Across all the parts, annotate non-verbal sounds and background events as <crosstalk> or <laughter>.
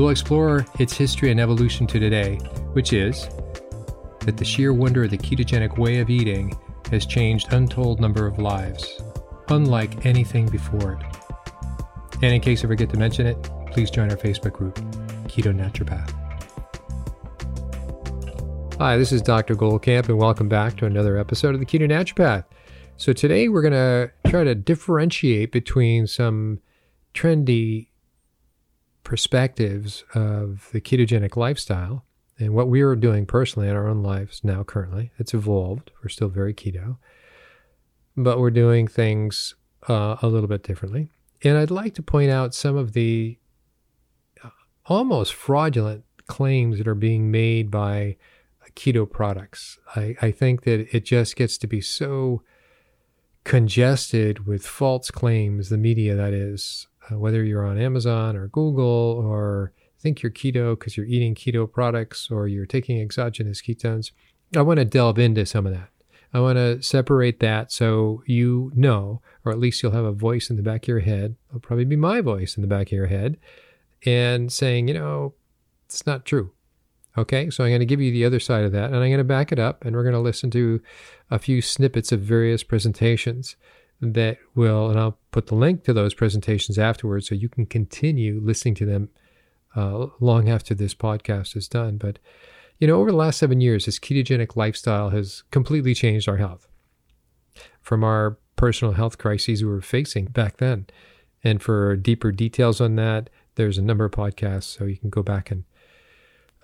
We'll explore its history and evolution to today, which is that the sheer wonder of the ketogenic way of eating has changed untold number of lives, unlike anything before it. And in case I forget to mention it, please join our Facebook group, Keto Naturopath. Hi, this is Dr. Goldkamp, and welcome back to another episode of the Keto Naturopath. So today we're going to try to differentiate between some trendy perspectives of the ketogenic lifestyle and what we are doing personally in our own lives now currently. It's evolved. We're still very keto, but we're doing things uh, a little bit differently. And I'd like to point out some of the uh, almost fraudulent claims that are being made by keto products. I, I think that it just gets to be so congested with false claims, the media that is, uh, whether you're on Amazon or Google or think you're keto because you're eating keto products or you're taking exogenous ketones. I want to delve into some of that. I want to separate that so you know, or at least you'll have a voice in the back of your head. It'll probably be my voice in the back of your head and saying, you know, it's not true. Okay, so I'm going to give you the other side of that and I'm going to back it up and we're going to listen to a few snippets of various presentations that will, and I'll put the link to those presentations afterwards so you can continue listening to them uh, long after this podcast is done. But, you know, over the last seven years, this ketogenic lifestyle has completely changed our health from our personal health crises we were facing back then. And for deeper details on that, there's a number of podcasts, so you can go back and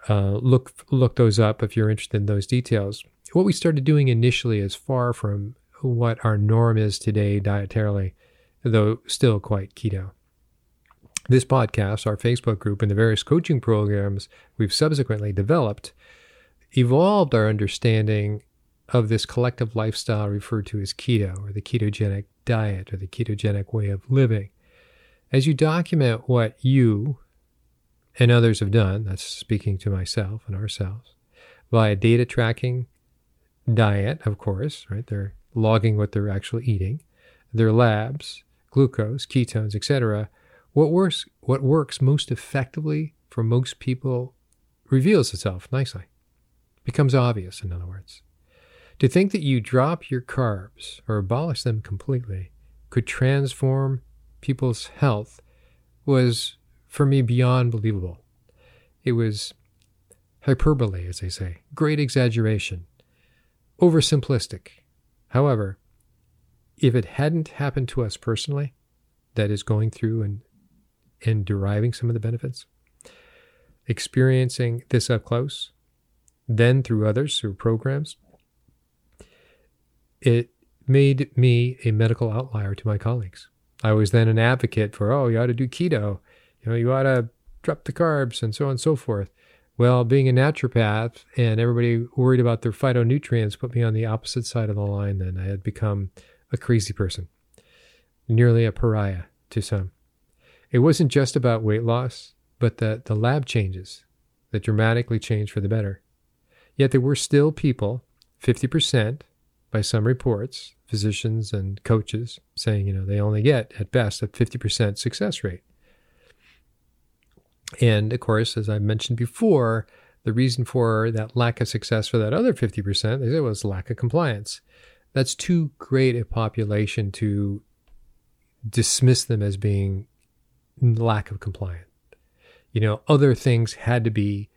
uh, look look those up if you're interested in those details. What we started doing initially is far from what our norm is today dietarily, though still quite keto. This podcast, our Facebook group, and the various coaching programs we've subsequently developed evolved our understanding of this collective lifestyle referred to as keto or the ketogenic diet or the ketogenic way of living. As you document what you and others have done, that's speaking to myself and ourselves, via data tracking, diet, of course, right? They're logging what they're actually eating, their labs, glucose, ketones, etc. What works what works most effectively for most people reveals itself nicely. Becomes obvious, in other words. To think that you drop your carbs or abolish them completely could transform people's health was, for me, beyond believable. It was hyperbole, as they say, great exaggeration, oversimplistic, However, if it hadn't happened to us personally, that is going through and, and deriving some of the benefits, experiencing this up close, then through others, through programs, it made me a medical outlier to my colleagues. I was then an advocate for, oh, you ought to do keto, you know, you ought to drop the carbs and so on and so forth. Well, being a naturopath and everybody worried about their phytonutrients put me on the opposite side of the line. Then I had become a crazy person, nearly a pariah to some. It wasn't just about weight loss, but the, the lab changes that dramatically changed for the better. Yet there were still people, 50% by some reports, physicians and coaches, saying, you know, they only get at best a 50% success rate. And of course, as I mentioned before, the reason for that lack of success for that other 50%, they say was lack of compliance. That's too great a population to dismiss them as being lack of compliance. You know, other things had to be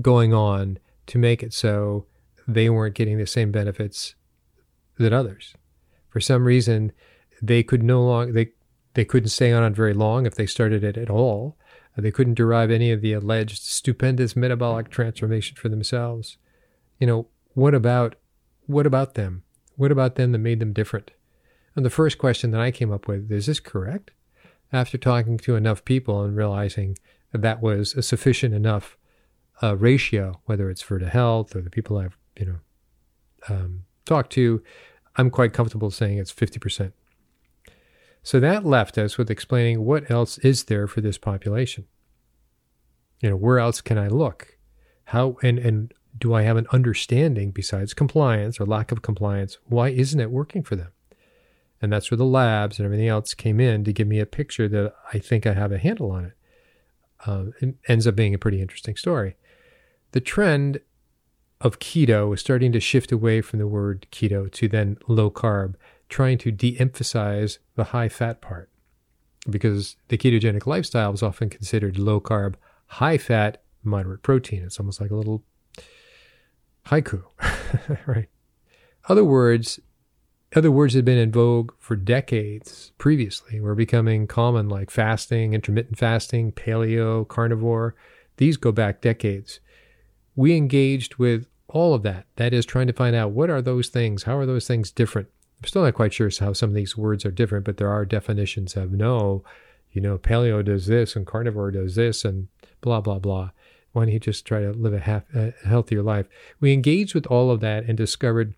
going on to make it so they weren't getting the same benefits that others. For some reason, they could no longer they they couldn't stay on it very long if they started it at all. They couldn't derive any of the alleged stupendous metabolic transformation for themselves. You know, what about what about them? What about them that made them different? And the first question that I came up with is this correct? After talking to enough people and realizing that, that was a sufficient enough uh, ratio, whether it's for the health or the people I've you know um, talked to, I'm quite comfortable saying it's 50%. So that left us with explaining what else is there for this population. You know, where else can I look? How and and do I have an understanding besides compliance or lack of compliance? Why isn't it working for them? And that's where the labs and everything else came in to give me a picture that I think I have a handle on it. Uh, it ends up being a pretty interesting story. The trend of keto is starting to shift away from the word keto to then low carb trying to de emphasize the high fat part because the ketogenic lifestyle is often considered low carb, high fat, moderate protein. It's almost like a little haiku, <laughs> right? Other words, other words had been in vogue for decades previously were becoming common, like fasting, intermittent fasting, paleo, carnivore. These go back decades. We engaged with all of that. That is, trying to find out what are those things? How are those things different? I'm still not quite sure how some of these words are different, but there are definitions of no, you know, paleo does this and carnivore does this and blah, blah, blah. Why don't you just try to live a, half, a healthier life? We engaged with all of that and discovered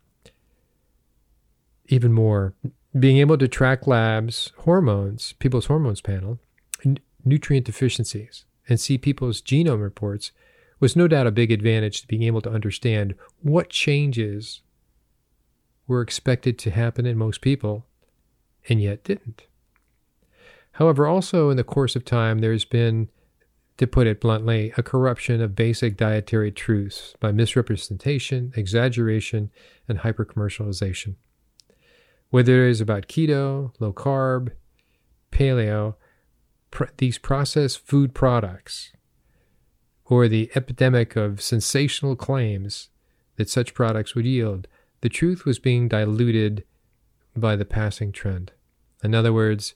even more being able to track labs, hormones, people's hormones panel, nutrient deficiencies, and see people's genome reports was no doubt a big advantage to being able to understand what changes were expected to happen in most people and yet didn't. However, also in the course of time, there's been, to put it bluntly, a corruption of basic dietary truths by misrepresentation, exaggeration, and hypercommercialization. Whether it is about keto, low carb, paleo, pr- these processed food products, or the epidemic of sensational claims that such products would yield, the truth was being diluted by the passing trend. In other words,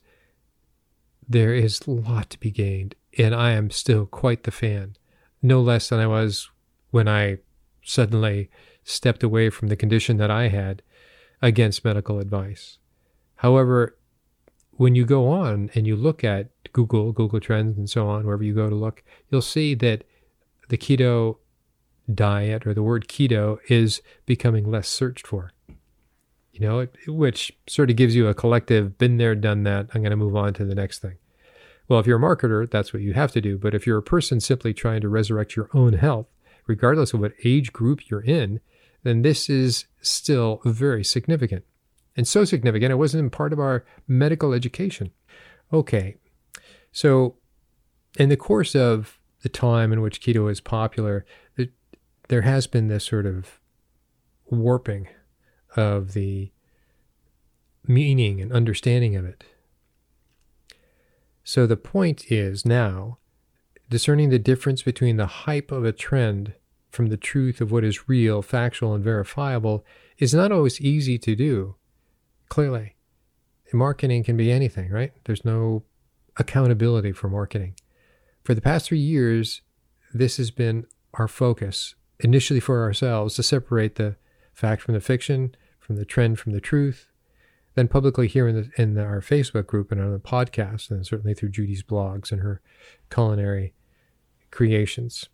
there is a lot to be gained, and I am still quite the fan, no less than I was when I suddenly stepped away from the condition that I had against medical advice. However, when you go on and you look at Google, Google Trends, and so on, wherever you go to look, you'll see that the keto diet or the word keto is becoming less searched for. You know, which sort of gives you a collective, been there, done that. I'm going to move on to the next thing. Well, if you're a marketer, that's what you have to do. But if you're a person simply trying to resurrect your own health, regardless of what age group you're in, then this is still very significant. And so significant, it wasn't part of our medical education. Okay, so in the course of the time in which keto is popular, there has been this sort of warping of the meaning and understanding of it. So the point is now discerning the difference between the hype of a trend from the truth of what is real, factual, and verifiable is not always easy to do. Clearly, marketing can be anything, right? There's no accountability for marketing. For the past three years, this has been our focus initially for ourselves to separate the fact from the fiction, from the trend from the truth, then publicly here in, the, in our Facebook group and on the podcast, and certainly through Judy's blogs and her culinary creations.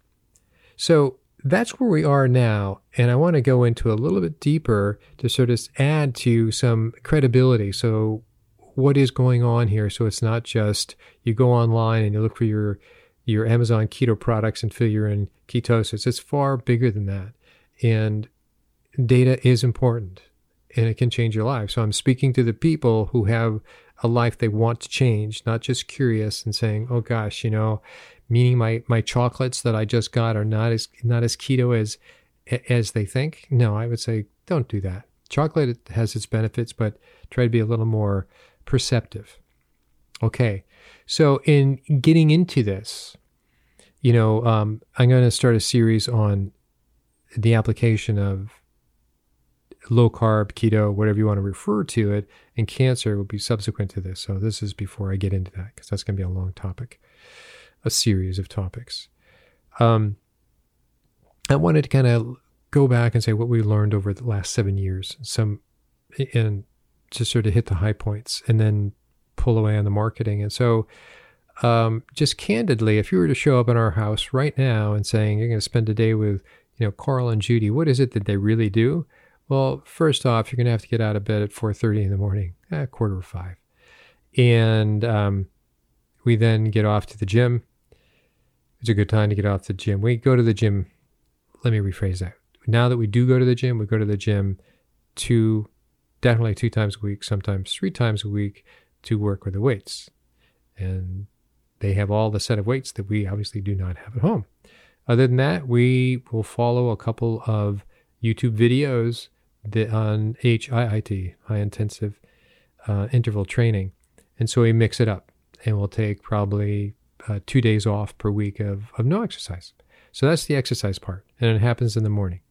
So that's where we are now. And I want to go into a little bit deeper to sort of add to some credibility. So, what is going on here? So, it's not just you go online and you look for your your Amazon keto products and fill you're in ketosis. It's far bigger than that. And data is important and it can change your life. So I'm speaking to the people who have a life they want to change, not just curious and saying, "Oh gosh, you know, meaning my my chocolates that I just got are not as not as keto as as they think." No, I would say don't do that. Chocolate has its benefits, but try to be a little more perceptive. Okay. So, in getting into this, you know, um, I'm going to start a series on the application of low carb, keto, whatever you want to refer to it, and cancer will be subsequent to this. So this is before I get into that because that's going to be a long topic, a series of topics. Um, I wanted to kind of go back and say what we learned over the last seven years, some, and just sort of hit the high points, and then pull away on the marketing. And so, um, just candidly, if you were to show up in our house right now and saying you're going to spend a day with, you know, Carl and Judy, what is it that they really do? Well, first off, you're going to have to get out of bed at 4:30 in the morning, eh, quarter of five, and um, we then get off to the gym. It's a good time to get off to the gym. We go to the gym. Let me rephrase that. Now that we do go to the gym, we go to the gym two, definitely two times a week, sometimes three times a week to work with the weights, and they have all the set of weights that we obviously do not have at home. Other than that, we will follow a couple of YouTube videos the, on HIIT, high intensive uh, interval training. And so we mix it up and we'll take probably uh, two days off per week of, of no exercise. So that's the exercise part. And it happens in the morning.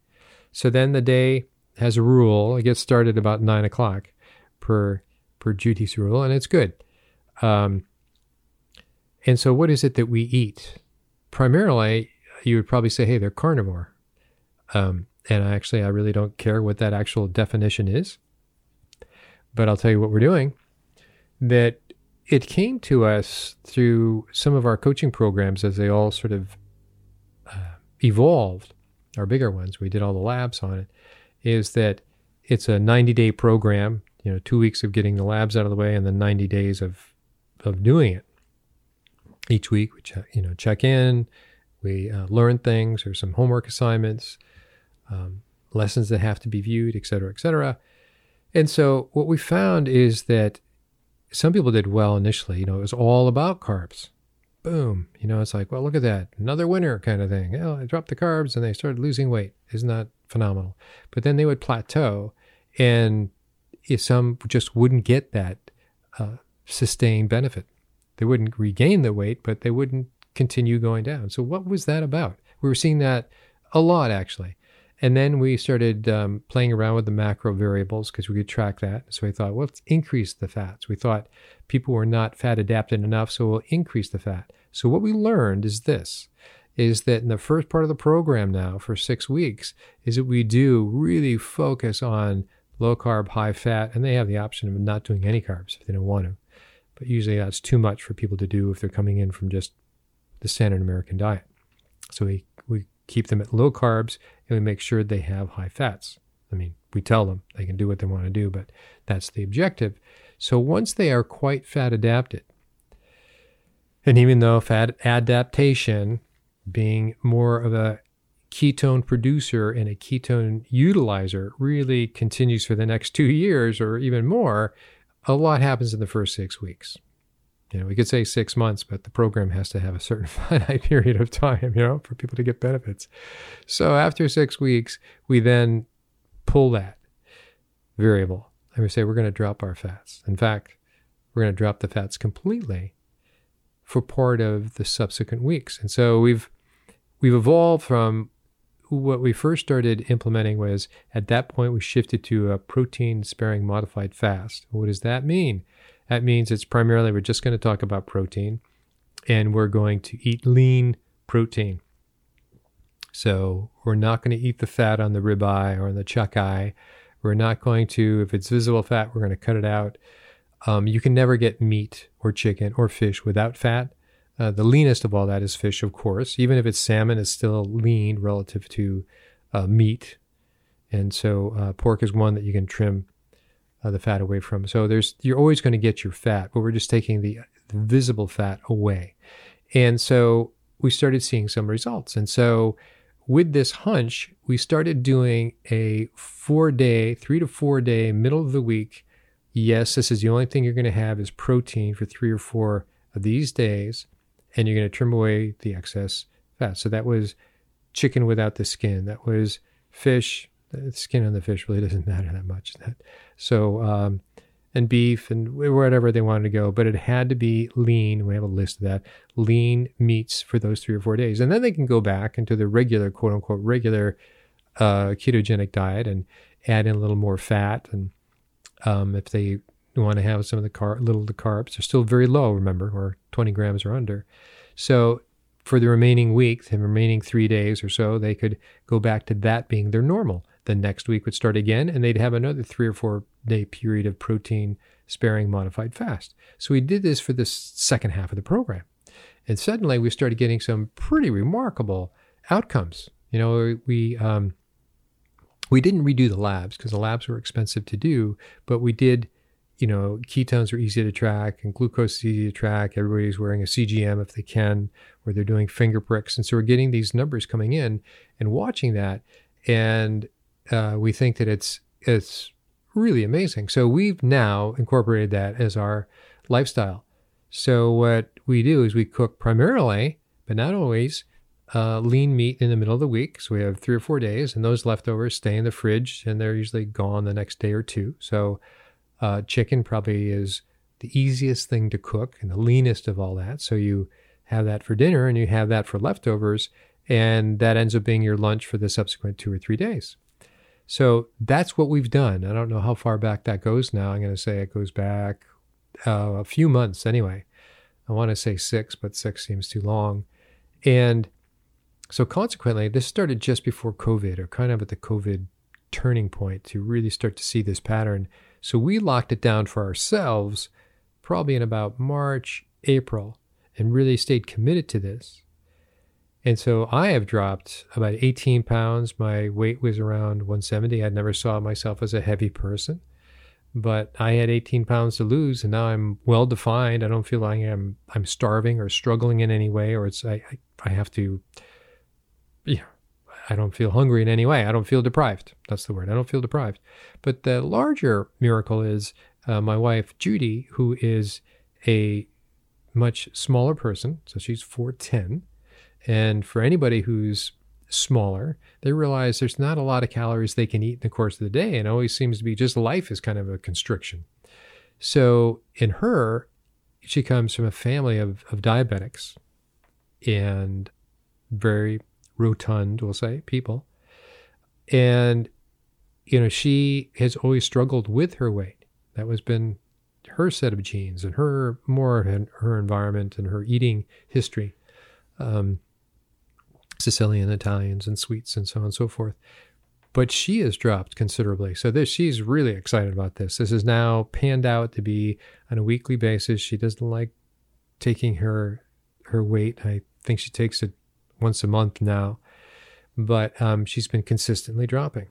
So then the day has a rule. It gets started about nine o'clock per, per Judy's rule, and it's good. Um, and so what is it that we eat? Primarily, you would probably say, hey, they're carnivore. Um, and actually, I really don't care what that actual definition is. But I'll tell you what we're doing. That it came to us through some of our coaching programs as they all sort of uh, evolved, our bigger ones, we did all the labs on it, is that it's a 90 day program, you know, two weeks of getting the labs out of the way and then 90 days of, of doing it. Each week we you know, check in, we uh, learn things or some homework assignments, um, lessons that have to be viewed, et cetera, et cetera. And so what we found is that some people did well initially. You know, it was all about carbs. Boom. You know, it's like, well, look at that. Another winner kind of thing. Oh, I dropped the carbs and they started losing weight. Isn't that phenomenal? But then they would plateau and if some just wouldn't get that uh, sustained benefit. They wouldn't regain the weight, but they wouldn't continue going down. So what was that about? We were seeing that a lot actually. And then we started um, playing around with the macro variables because we could track that. So we thought, well, let's increase the fats. We thought people were not fat adapted enough, so we'll increase the fat. So what we learned is this is that in the first part of the program now for six weeks is that we do really focus on low carb, high fat, and they have the option of not doing any carbs if they don't want to. But usually that's too much for people to do if they're coming in from just the standard American diet. So we, we keep them at low carbs and we make sure they have high fats. I mean, we tell them they can do what they want to do, but that's the objective. So once they are quite fat adapted, and even though fat adaptation, being more of a ketone producer and a ketone utilizer, really continues for the next two years or even more, a lot happens in the first six weeks you know, we could say six months, but the program has to have a certain <laughs> finite period of time, you know, for people to get benefits. So after six weeks, we then pull that variable and we say we're going to drop our fats. In fact, we're going to drop the fats completely for part of the subsequent weeks. And so we've we've evolved from what we first started implementing was at that point we shifted to a protein sparing modified fast. What does that mean? That means it's primarily we're just going to talk about protein and we're going to eat lean protein. So we're not going to eat the fat on the ribeye or on the chuck eye. We're not going to, if it's visible fat, we're going to cut it out. Um, you can never get meat or chicken or fish without fat. Uh, the leanest of all that is fish, of course. Even if it's salmon, it's still lean relative to uh, meat. And so uh, pork is one that you can trim uh, the fat away from. So there's you're always going to get your fat, but we're just taking the, the visible fat away. And so we started seeing some results. And so with this hunch, we started doing a four day, three to four day, middle of the week. Yes, this is the only thing you're going to have is protein for three or four of these days, and you're going to trim away the excess fat. So that was chicken without the skin. That was fish the skin on the fish really doesn't <laughs> matter that much. That so um, and beef and whatever they wanted to go, but it had to be lean. We have a list of that lean meats for those three or four days, and then they can go back into the regular quote unquote regular uh, ketogenic diet and add in a little more fat. And um, if they want to have some of the car, little of the carbs, they're still very low, remember, or 20 grams or under. So for the remaining week, the remaining three days or so, they could go back to that being their normal. The next week would start again, and they'd have another three or four day period of protein sparing modified fast. So we did this for the second half of the program. And suddenly we started getting some pretty remarkable outcomes. You know, we um, we didn't redo the labs because the labs were expensive to do, but we did. You know, ketones are easy to track and glucose is easy to track. Everybody's wearing a CGM if they can, or they're doing finger pricks. And so we're getting these numbers coming in and watching that. And uh, we think that it's it's really amazing. So we've now incorporated that as our lifestyle. So what we do is we cook primarily, but not always, uh, lean meat in the middle of the week. So we have three or four days, and those leftovers stay in the fridge, and they're usually gone the next day or two. So uh, chicken probably is the easiest thing to cook and the leanest of all that. So you have that for dinner, and you have that for leftovers, and that ends up being your lunch for the subsequent two or three days. So that's what we've done. I don't know how far back that goes now. I'm going to say it goes back uh, a few months anyway. I want to say six, but six seems too long. And so consequently, this started just before COVID or kind of at the COVID turning point to really start to see this pattern. So we locked it down for ourselves probably in about March, April, and really stayed committed to this. And so I have dropped about 18 pounds. My weight was around 170. I never saw myself as a heavy person, but I had 18 pounds to lose, and now I'm well defined. I don't feel like I'm I'm starving or struggling in any way, or it's I I, I have to. Yeah, I don't feel hungry in any way. I don't feel deprived. That's the word. I don't feel deprived. But the larger miracle is uh, my wife Judy, who is a much smaller person. So she's 4'10 and for anybody who's smaller, they realize there's not a lot of calories they can eat in the course of the day. And always seems to be just life is kind of a constriction. So in her, she comes from a family of, of diabetics and very rotund, we'll say, people. And, you know, she has always struggled with her weight. That was been her set of genes and her more her environment and her eating history. Um, Sicilian Italians and sweets and so on and so forth. But she has dropped considerably. So this she's really excited about this. This is now panned out to be on a weekly basis. She doesn't like taking her her weight. I think she takes it once a month now. But um, she's been consistently dropping.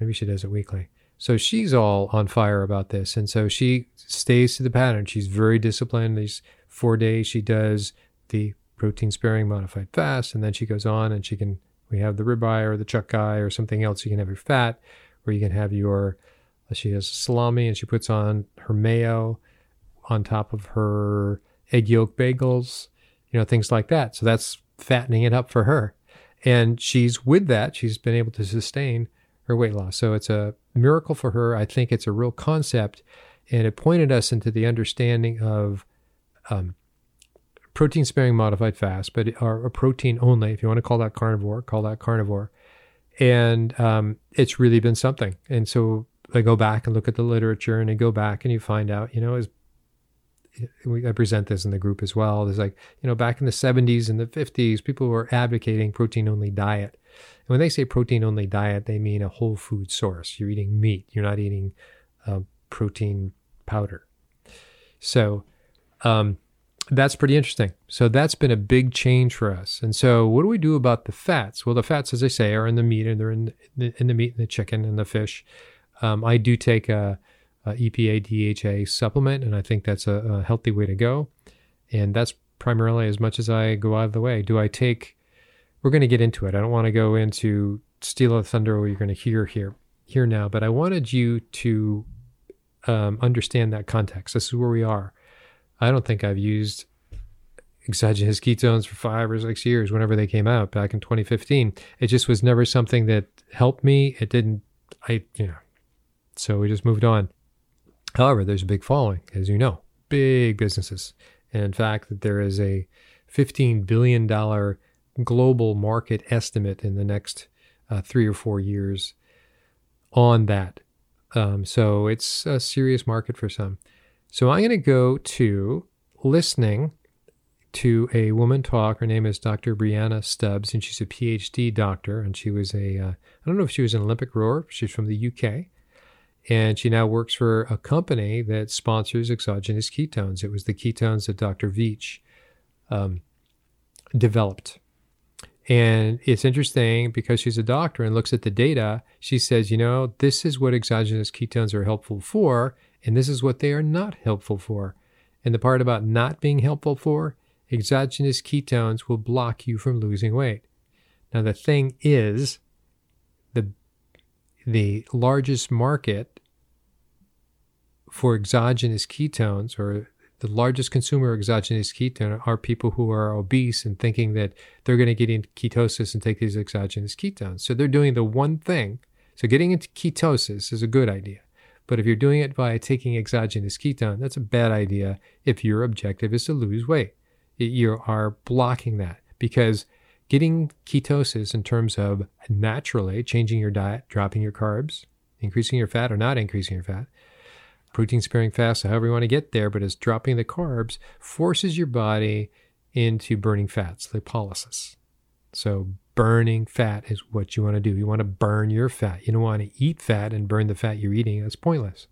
Maybe she does it weekly. So she's all on fire about this. And so she stays to the pattern. She's very disciplined. These four days she does the protein sparing modified fast. And then she goes on and she can, we have the ribeye or the chuck eye or something else. You can have your fat, or you can have your, uh, she has salami and she puts on her mayo on top of her egg yolk bagels, you know, things like that. So that's fattening it up for her. And she's with that, she's been able to sustain her weight loss. So it's a miracle for her. I think it's a real concept. And it pointed us into the understanding of um, protein sparing modified fast, but are a protein only. If you want to call that carnivore, call that carnivore. And um, it's really been something. And so I go back and look at the literature and I go back and you find out, you know, is I present this in the group as well. There's like, you know, back in the 70s and the 50s, people were advocating protein only diet. And when they say protein only diet, they mean a whole food source. You're eating meat, you're not eating uh, protein powder. So, um, that's pretty interesting. So that's been a big change for us. And so what do we do about the fats? Well, the fats, as I say, are in the meat and they're in the, in the meat and the chicken and the fish. Um, I do take a, a, EPA DHA supplement, and I think that's a, a, healthy way to go. And that's primarily as much as I go out of the way. Do I take? We're going to get into it. I don't want to go into steal a thunder what you're going to hear here here now, but I wanted you to um, understand that context. This is where we are. I don't think I've used exogenous ketones for five or six years whenever they came out back in 2015. It just was never something that helped me. It didn't, I, you know, so we just moved on. However, there's a big following, as you know, big businesses. And in fact, there is a $15 billion global market estimate in the next uh, three or four years on that. Um, so it's a serious market for some. So I'm going to go to listening to a woman talk. Her name is Dr. Brianna Stubbs, and she's a PhD doctor. And she was a uh, I don't know if she was an Olympic rower. She's from the UK. And she now works for a company that sponsors exogenous ketones. It was the ketones that Dr. Veech um, developed. And it's interesting because she's a doctor and looks at the data. She says, you know, this is what exogenous ketones are helpful for, and this is what they are not helpful for. And the part about not being helpful for, exogenous ketones will block you from losing weight. Now, the thing is, the, the largest market for exogenous ketones or the largest consumer of exogenous ketone are people who are obese and thinking that they're going to get into ketosis and take these exogenous ketones. So they're doing the one thing. So getting into ketosis is a good idea. But if you're doing it by taking exogenous ketone, that's a bad idea if your objective is to lose weight. You are blocking that because getting ketosis in terms of naturally changing your diet, dropping your carbs, increasing your fat or not increasing your fat, protein sparing fast, however you want to get there, but as dropping the carbs forces your body into burning fats, lipolysis. So burning fat is what you want to do. You want to burn your fat. You don't want to eat fat and burn the fat you're eating. That's pointless.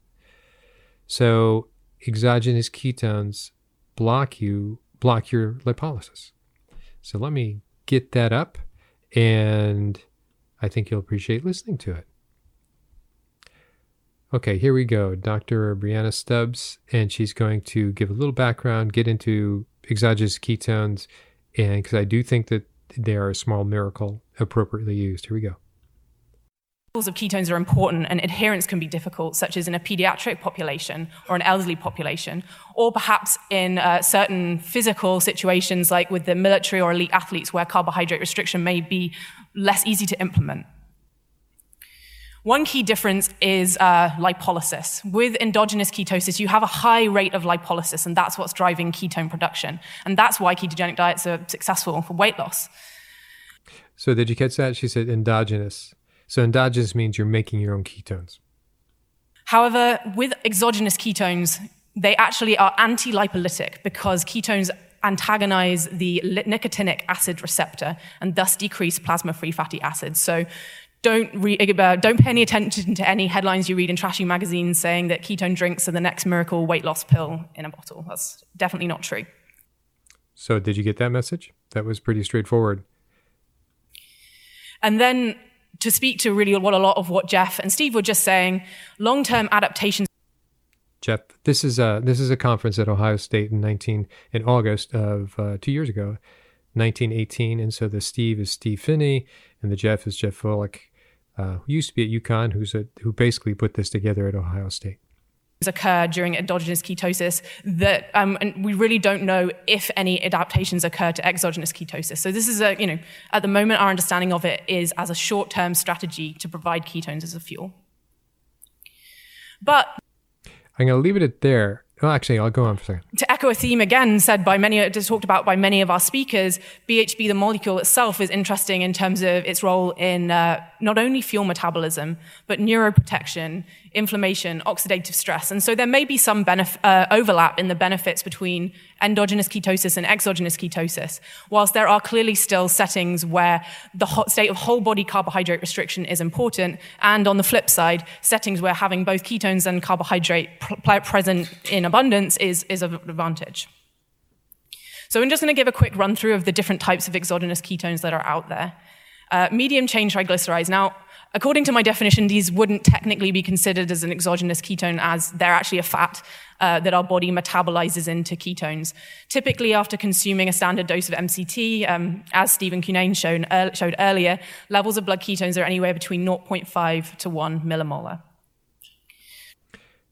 So exogenous ketones block you, block your lipolysis. So let me get that up and I think you'll appreciate listening to it. Okay, here we go. Dr. Brianna Stubbs, and she's going to give a little background, get into exogenous ketones, and because I do think that they are a small miracle appropriately used. Here we go. Levels of ketones are important and adherence can be difficult, such as in a pediatric population or an elderly population, or perhaps in uh, certain physical situations like with the military or elite athletes where carbohydrate restriction may be less easy to implement. One key difference is uh, lipolysis. With endogenous ketosis, you have a high rate of lipolysis, and that's what's driving ketone production. And that's why ketogenic diets are successful for weight loss. So, did you catch that? She said endogenous. So, endogenous means you're making your own ketones. However, with exogenous ketones, they actually are anti lipolytic because ketones antagonize the nicotinic acid receptor and thus decrease plasma free fatty acids. So, don't, re- uh, don't pay any attention to any headlines you read in trashy magazines saying that ketone drinks are the next miracle weight loss pill in a bottle. That's definitely not true. So, did you get that message? That was pretty straightforward. And then to speak to really what a lot of what Jeff and Steve were just saying, long term adaptations. Jeff, this is a this is a conference at Ohio State in 19 in August of uh, two years ago, 1918, and so the Steve is Steve Phinney, and the Jeff is Jeff Volek uh, who used to be at UConn, who's a, who basically put this together at Ohio State. Occur during endogenous ketosis that um, and we really don't know if any adaptations occur to exogenous ketosis. So this is a you know at the moment our understanding of it is as a short-term strategy to provide ketones as a fuel. But i'm going to leave it at there well, actually, I'll go on for a second. To echo a theme again said by many, talked about by many of our speakers, BHB, the molecule itself, is interesting in terms of its role in uh, not only fuel metabolism, but neuroprotection, inflammation, oxidative stress. And so there may be some benef- uh, overlap in the benefits between endogenous ketosis and exogenous ketosis, whilst there are clearly still settings where the state of whole body carbohydrate restriction is important, and on the flip side, settings where having both ketones and carbohydrate pr- present in abundance is, is an advantage. So I'm just going to give a quick run through of the different types of exogenous ketones that are out there. Uh, medium chain triglycerides. Now, According to my definition, these wouldn't technically be considered as an exogenous ketone as they're actually a fat uh, that our body metabolizes into ketones. Typically, after consuming a standard dose of MCT, um, as Stephen Cunnane shown, showed earlier, levels of blood ketones are anywhere between 0.5 to 1 millimolar.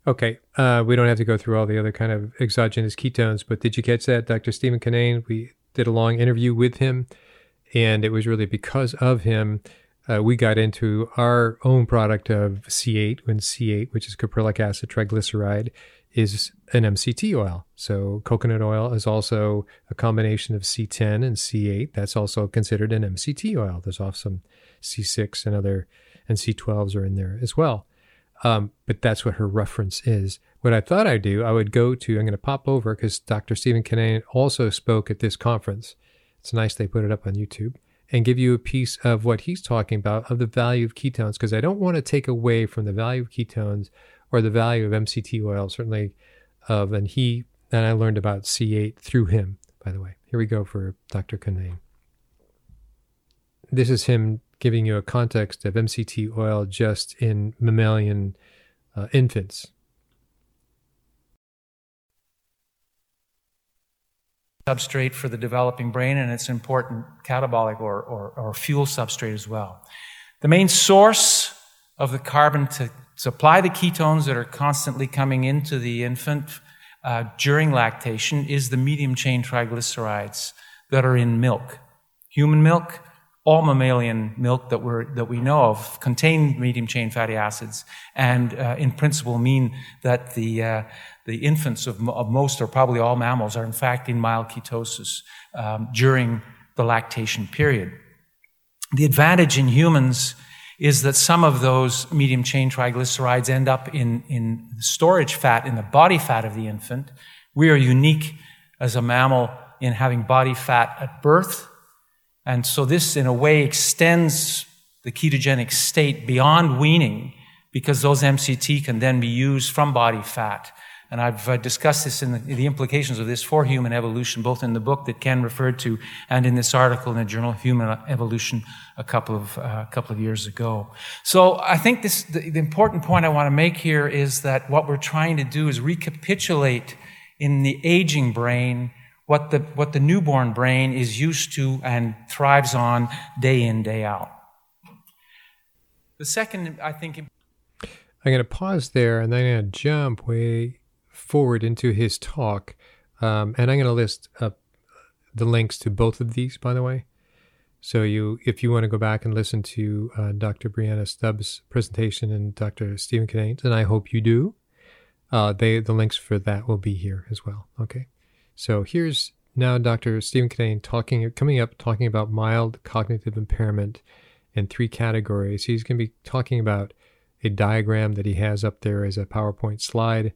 Okay, uh, we don't have to go through all the other kind of exogenous ketones, but did you catch that? Dr. Stephen Cunnane, we did a long interview with him, and it was really because of him uh, we got into our own product of C8 when C8, which is caprylic acid triglyceride, is an MCT oil. So coconut oil is also a combination of C10 and C8. That's also considered an MCT oil. There's also some C6 and other and C12s are in there as well. Um, but that's what her reference is. What I thought I'd do, I would go to, I'm going to pop over because Dr. Stephen Cunnane also spoke at this conference. It's nice they put it up on YouTube and give you a piece of what he's talking about of the value of ketones because I don't want to take away from the value of ketones or the value of MCT oil, certainly of, and he, and I learned about C8 through him, by the way. Here we go for Dr. Cunnane. This is him giving you a context of MCT oil just in mammalian uh, infants. Substrate for the developing brain, and it's important catabolic or, or, or fuel substrate as well. The main source of the carbon to supply the ketones that are constantly coming into the infant uh, during lactation is the medium chain triglycerides that are in milk. Human milk, all mammalian milk that, we that we know of contain medium chain fatty acids and uh, in principle mean that the, uh, the infants of, of, most or probably all mammals are in fact in mild ketosis um, during the lactation period. The advantage in humans is that some of those medium chain triglycerides end up in, in storage fat, in the body fat of the infant. We are unique as a mammal in having body fat at birth and so this, in a way, extends the ketogenic state beyond weaning because those MCT can then be used from body fat. And I've uh, discussed this in the, the, implications of this for human evolution, both in the book that Ken referred to and in this article in the Journal Human Evolution a couple of, uh, couple of years ago. So I think this, the, the important point I want to make here is that what we're trying to do is recapitulate in the aging brain what the, what the newborn brain is used to and thrives on day in, day out. The second, I think. I'm going to pause there and then I'm going to jump way forward into his talk. Um, and I'm going to list up the links to both of these, by the way. So you, if you want to go back and listen to uh, Dr. Brianna Stubbs' presentation and Dr. Stephen Cunnane's, and I hope you do, uh, they the links for that will be here as well. Okay. So here's now Dr. Stephen Cunnane talking, coming up, talking about mild cognitive impairment in three categories. He's going to be talking about a diagram that he has up there as a PowerPoint slide.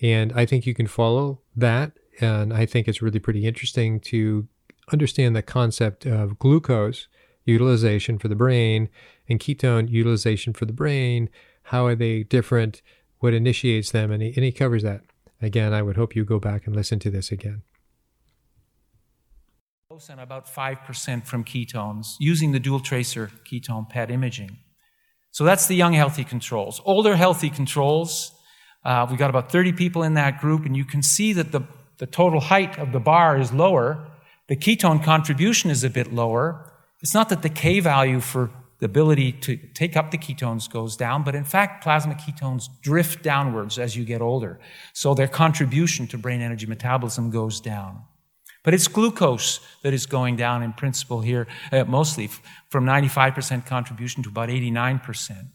And I think you can follow that. And I think it's really pretty interesting to understand the concept of glucose utilization for the brain and ketone utilization for the brain. How are they different? What initiates them? And he, and he covers that. Again, I would hope you go back and listen to this again. And about 5% from ketones using the dual tracer ketone PET imaging. So that's the young healthy controls. Older healthy controls, uh, we got about 30 people in that group, and you can see that the, the total height of the bar is lower. The ketone contribution is a bit lower. It's not that the K value for the ability to take up the ketones goes down, but in fact, plasma ketones drift downwards as you get older. So their contribution to brain energy metabolism goes down. But it's glucose that is going down in principle here, uh, mostly from 95% contribution to about 89%.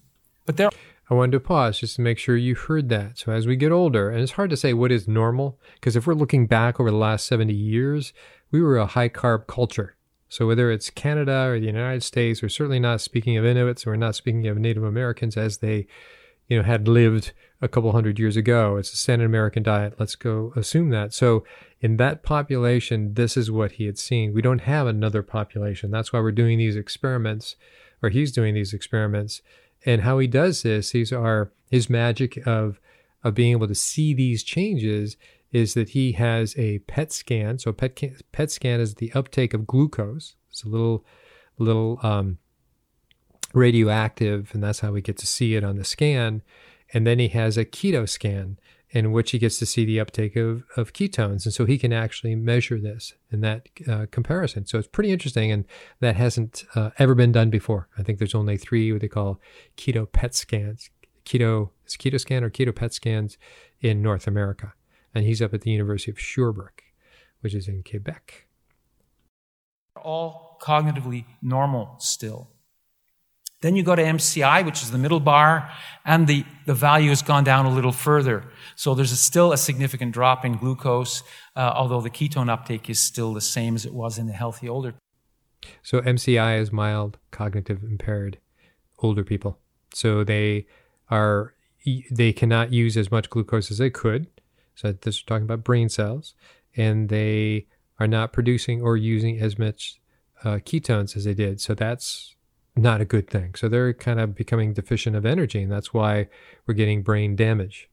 But there. I wanted to pause just to make sure you heard that. So as we get older, and it's hard to say what is normal, because if we're looking back over the last 70 years, we were a high carb culture. So whether it's Canada or the United States, we're certainly not speaking of Inuits, we're not speaking of Native Americans as they, you know, had lived a couple hundred years ago. It's a standard American diet. Let's go assume that. So in that population, this is what he had seen. We don't have another population. That's why we're doing these experiments, or he's doing these experiments. And how he does this, these are his magic of of being able to see these changes is that he has a PET scan. So PET PET scan is the uptake of glucose. It's a little little um, radioactive, and that's how we get to see it on the scan. And then he has a keto scan in which he gets to see the uptake of, of ketones. And so he can actually measure this in that uh, comparison. So it's pretty interesting. And that hasn't uh, ever been done before. I think there's only three what they call keto PET scans, keto, is keto scan or keto PET scans in North America and he's up at the University of Sherbrooke, which is in Quebec. All cognitively normal still. Then you go to MCI, which is the middle bar, and the, the value has gone down a little further. So there's a, still a significant drop in glucose, uh, although the ketone uptake is still the same as it was in the healthy older. So MCI is mild cognitive impaired older people. So they are they cannot use as much glucose as they could. So this is talking about brain cells, and they are not producing or using as much uh, ketones as they did. So that's not a good thing. So they're kind of becoming deficient of energy, and that's why we're getting brain damage.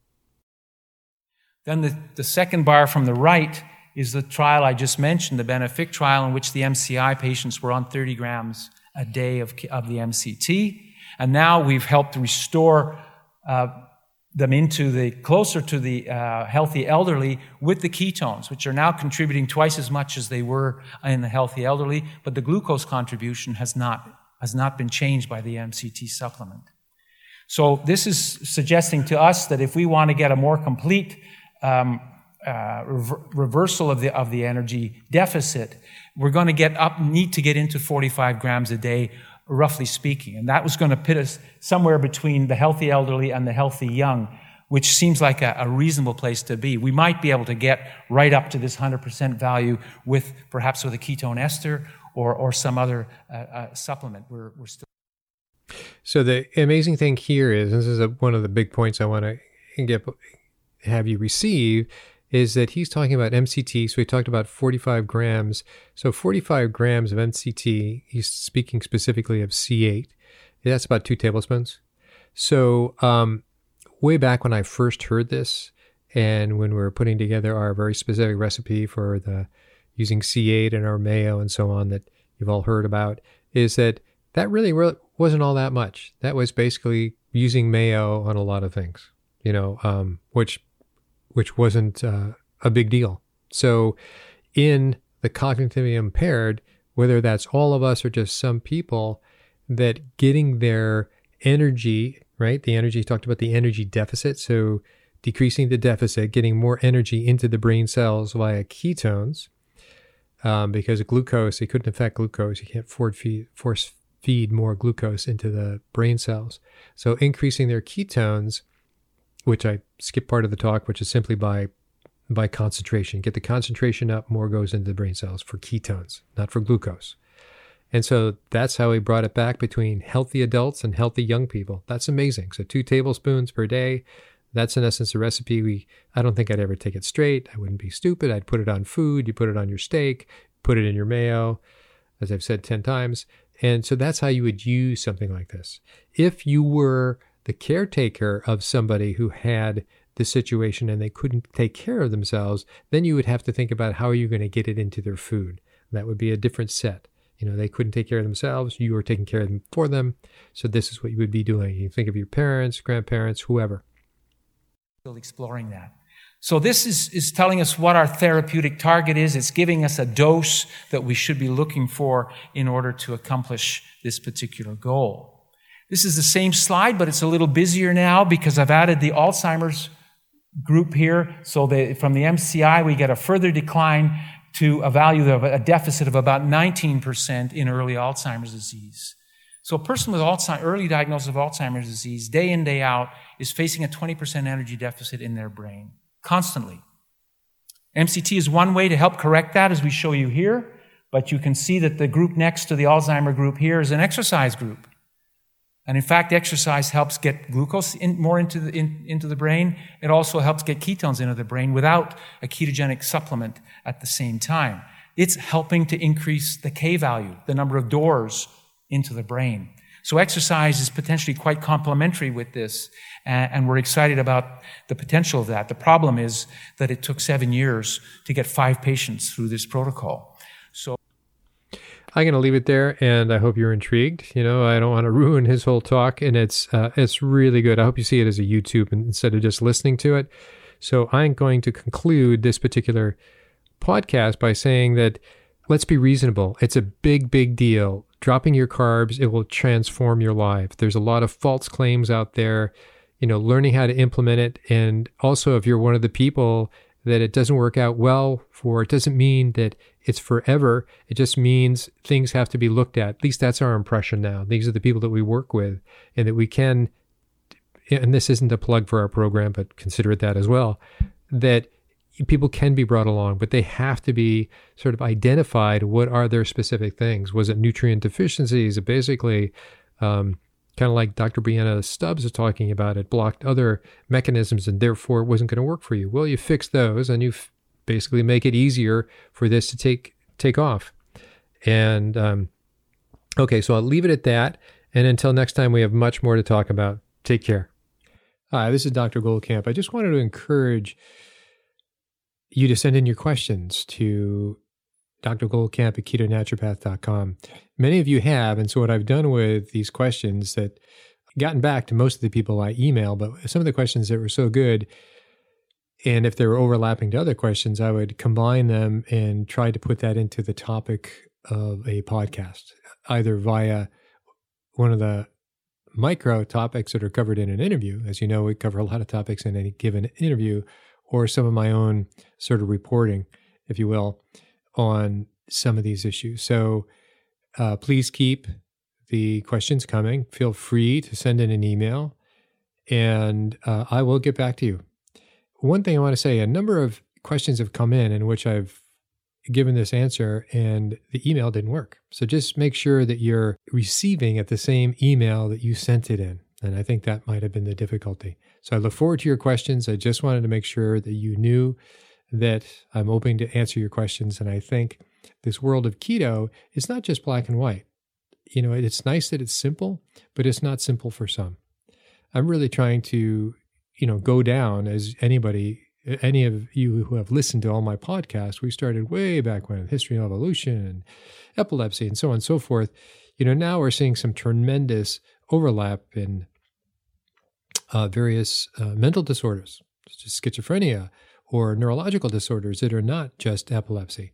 Then the, the second bar from the right is the trial I just mentioned, the Benefic trial, in which the MCI patients were on 30 grams a day of, of the MCT. And now we've helped restore uh, them into the closer to the uh, healthy elderly with the ketones, which are now contributing twice as much as they were in the healthy elderly, but the glucose contribution has not, has not been changed by the MCT supplement. So this is suggesting to us that if we want to get a more complete um, uh, rever- reversal of the of the energy deficit, we're going to get up need to get into 45 grams a day roughly speaking. And that was going to pit us somewhere between the healthy elderly and the healthy young, which seems like a, a, reasonable place to be. We might be able to get right up to this 100% value with perhaps with a ketone ester or, or some other uh, uh, supplement. We're, we're still. So the amazing thing here is, this is a, one of the big points I want to get have you receive, is that he's talking about MCT. So he talked about 45 grams. So 45 grams of MCT, he's speaking specifically of C8. That's about two tablespoons. So um, way back when I first heard this, and when we were putting together our very specific recipe for the using C8 and our mayo and so on that you've all heard about, is that that really, really wasn't all that much. That was basically using mayo on a lot of things, you know, um, which which wasn't uh, a big deal. So, in the cognitively impaired, whether that's all of us or just some people, that getting their energy, right? The energy, talked about the energy deficit. So, decreasing the deficit, getting more energy into the brain cells via ketones, um, because glucose, it couldn't affect glucose. You can't feed, force feed more glucose into the brain cells. So, increasing their ketones which I skip part of the talk, which is simply by by concentration. Get the concentration up, more goes into the brain cells for ketones, not for glucose. And so that's how we brought it back between healthy adults and healthy young people. That's amazing. So two tablespoons per day. That's in essence a recipe. We I don't think I'd ever take it straight. I wouldn't be stupid. I'd put it on food. You put it on your steak. Put it in your mayo, as I've said ten times. And so that's how you would use something like this. If you were the caretaker of somebody who had the situation and they couldn't take care of themselves, then you would have to think about how are you going to get it into their food. That would be a different set. You know, they couldn't take care of themselves. You were taking care of them for them. So this is what you would be doing. You think of your parents, grandparents, whoever. Still exploring that. So this is, is telling us what our therapeutic target is. It's giving us a dose that we should be looking for in order to accomplish this particular goal. This is the same slide, but it's a little busier now because I've added the Alzheimer's group here. So from the MCI, we get a further decline to a value of a deficit of about 19% in early Alzheimer's disease. So a person with Alzheimer's, early diagnosis of Alzheimer's disease, day in, day out, is facing a 20% energy deficit in their brain constantly. MCT is one way to help correct that, as we show you here. But you can see that the group next to the Alzheimer group here is an exercise group. And in fact, exercise helps get glucose in, more into the, in, into the brain. It also helps get ketones into the brain without a ketogenic supplement at the same time. It's helping to increase the K value, the number of doors into the brain. So exercise is potentially quite complementary with this, and we're excited about the potential of that. The problem is that it took seven years to get five patients through this protocol. I'm going to leave it there, and I hope you're intrigued. You know, I don't want to <laughs> ruin his whole talk, and it's uh, it's really good. I hope you see it as a YouTube instead of just listening to it. So I'm going to conclude this particular podcast by saying that let's be reasonable. It's a big, big deal. Dropping your carbs, it will transform your life. There's a lot of false claims out there. You know, learning how to implement it, and also if you're one of the people that it doesn't work out well for, it doesn't mean that it's forever. It just means things have to be looked at. At least that's our impression now. These are the people that we work with, and that we can, and this isn't a plug for our program, but consider it that as well, that people can be brought along, but they have to be sort of identified. What are their specific things? Was it nutrient deficiencies? Basically, um, kind of like Dr. Brianna Stubbs is talking about. It blocked other mechanisms and therefore it wasn't going to work for you. Well, you fix those and you f- basically make it easier for this to take take off. And um, okay, so I'll leave it at that. And until next time, we have much more to talk about. Take care. Hi, this is Dr. Goldkamp. I just wanted to encourage you to send in your questions to Dr. Goldkamp at ketonaturopath.com. Many of you have. And so, what I've done with these questions that gotten back to most of the people I email, but some of the questions that were so good, and if they were overlapping to other questions, I would combine them and try to put that into the topic of a podcast, either via one of the micro topics that are covered in an interview. As you know, we cover a lot of topics in any given interview, or some of my own sort of reporting, if you will on some of these issues. So uh, please keep the questions coming. Feel free to send in an email and uh, I will get back to you. One thing I want to say a number of questions have come in in which I've given this answer and the email didn't work. So just make sure that you're receiving at the same email that you sent it in. And I think that might have been the difficulty. So I look forward to your questions. I just wanted to make sure that you knew that I'm open to answer your questions. And I think this world of keto is not just black and white. You know, it's nice that it's simple, but it's not simple for some. I'm really trying to, you know, go down as anybody, any of you who have listened to all my podcasts, we started way back when, history of evolution and epilepsy and so on and so forth. You know, now we're seeing some tremendous overlap in uh, various uh, mental disorders, such as schizophrenia, or neurological disorders that are not just epilepsy.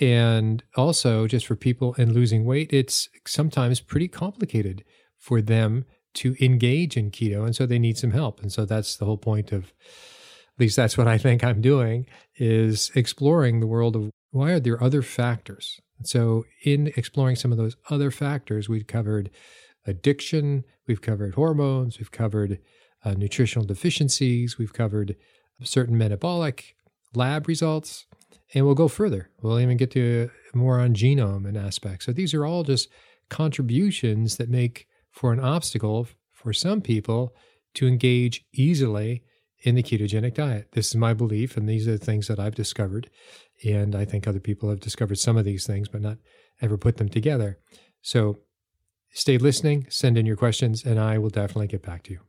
And also, just for people in losing weight, it's sometimes pretty complicated for them to engage in keto. And so they need some help. And so that's the whole point of, at least that's what I think I'm doing, is exploring the world of why are there other factors? So, in exploring some of those other factors, we've covered addiction, we've covered hormones, we've covered uh, nutritional deficiencies, we've covered certain metabolic lab results, and we'll go further. We'll even get to more on genome and aspects. So these are all just contributions that make for an obstacle for some people to engage easily in the ketogenic diet. This is my belief, and these are the things that I've discovered. And I think other people have discovered some of these things, but not ever put them together. So stay listening, send in your questions, and I will definitely get back to you.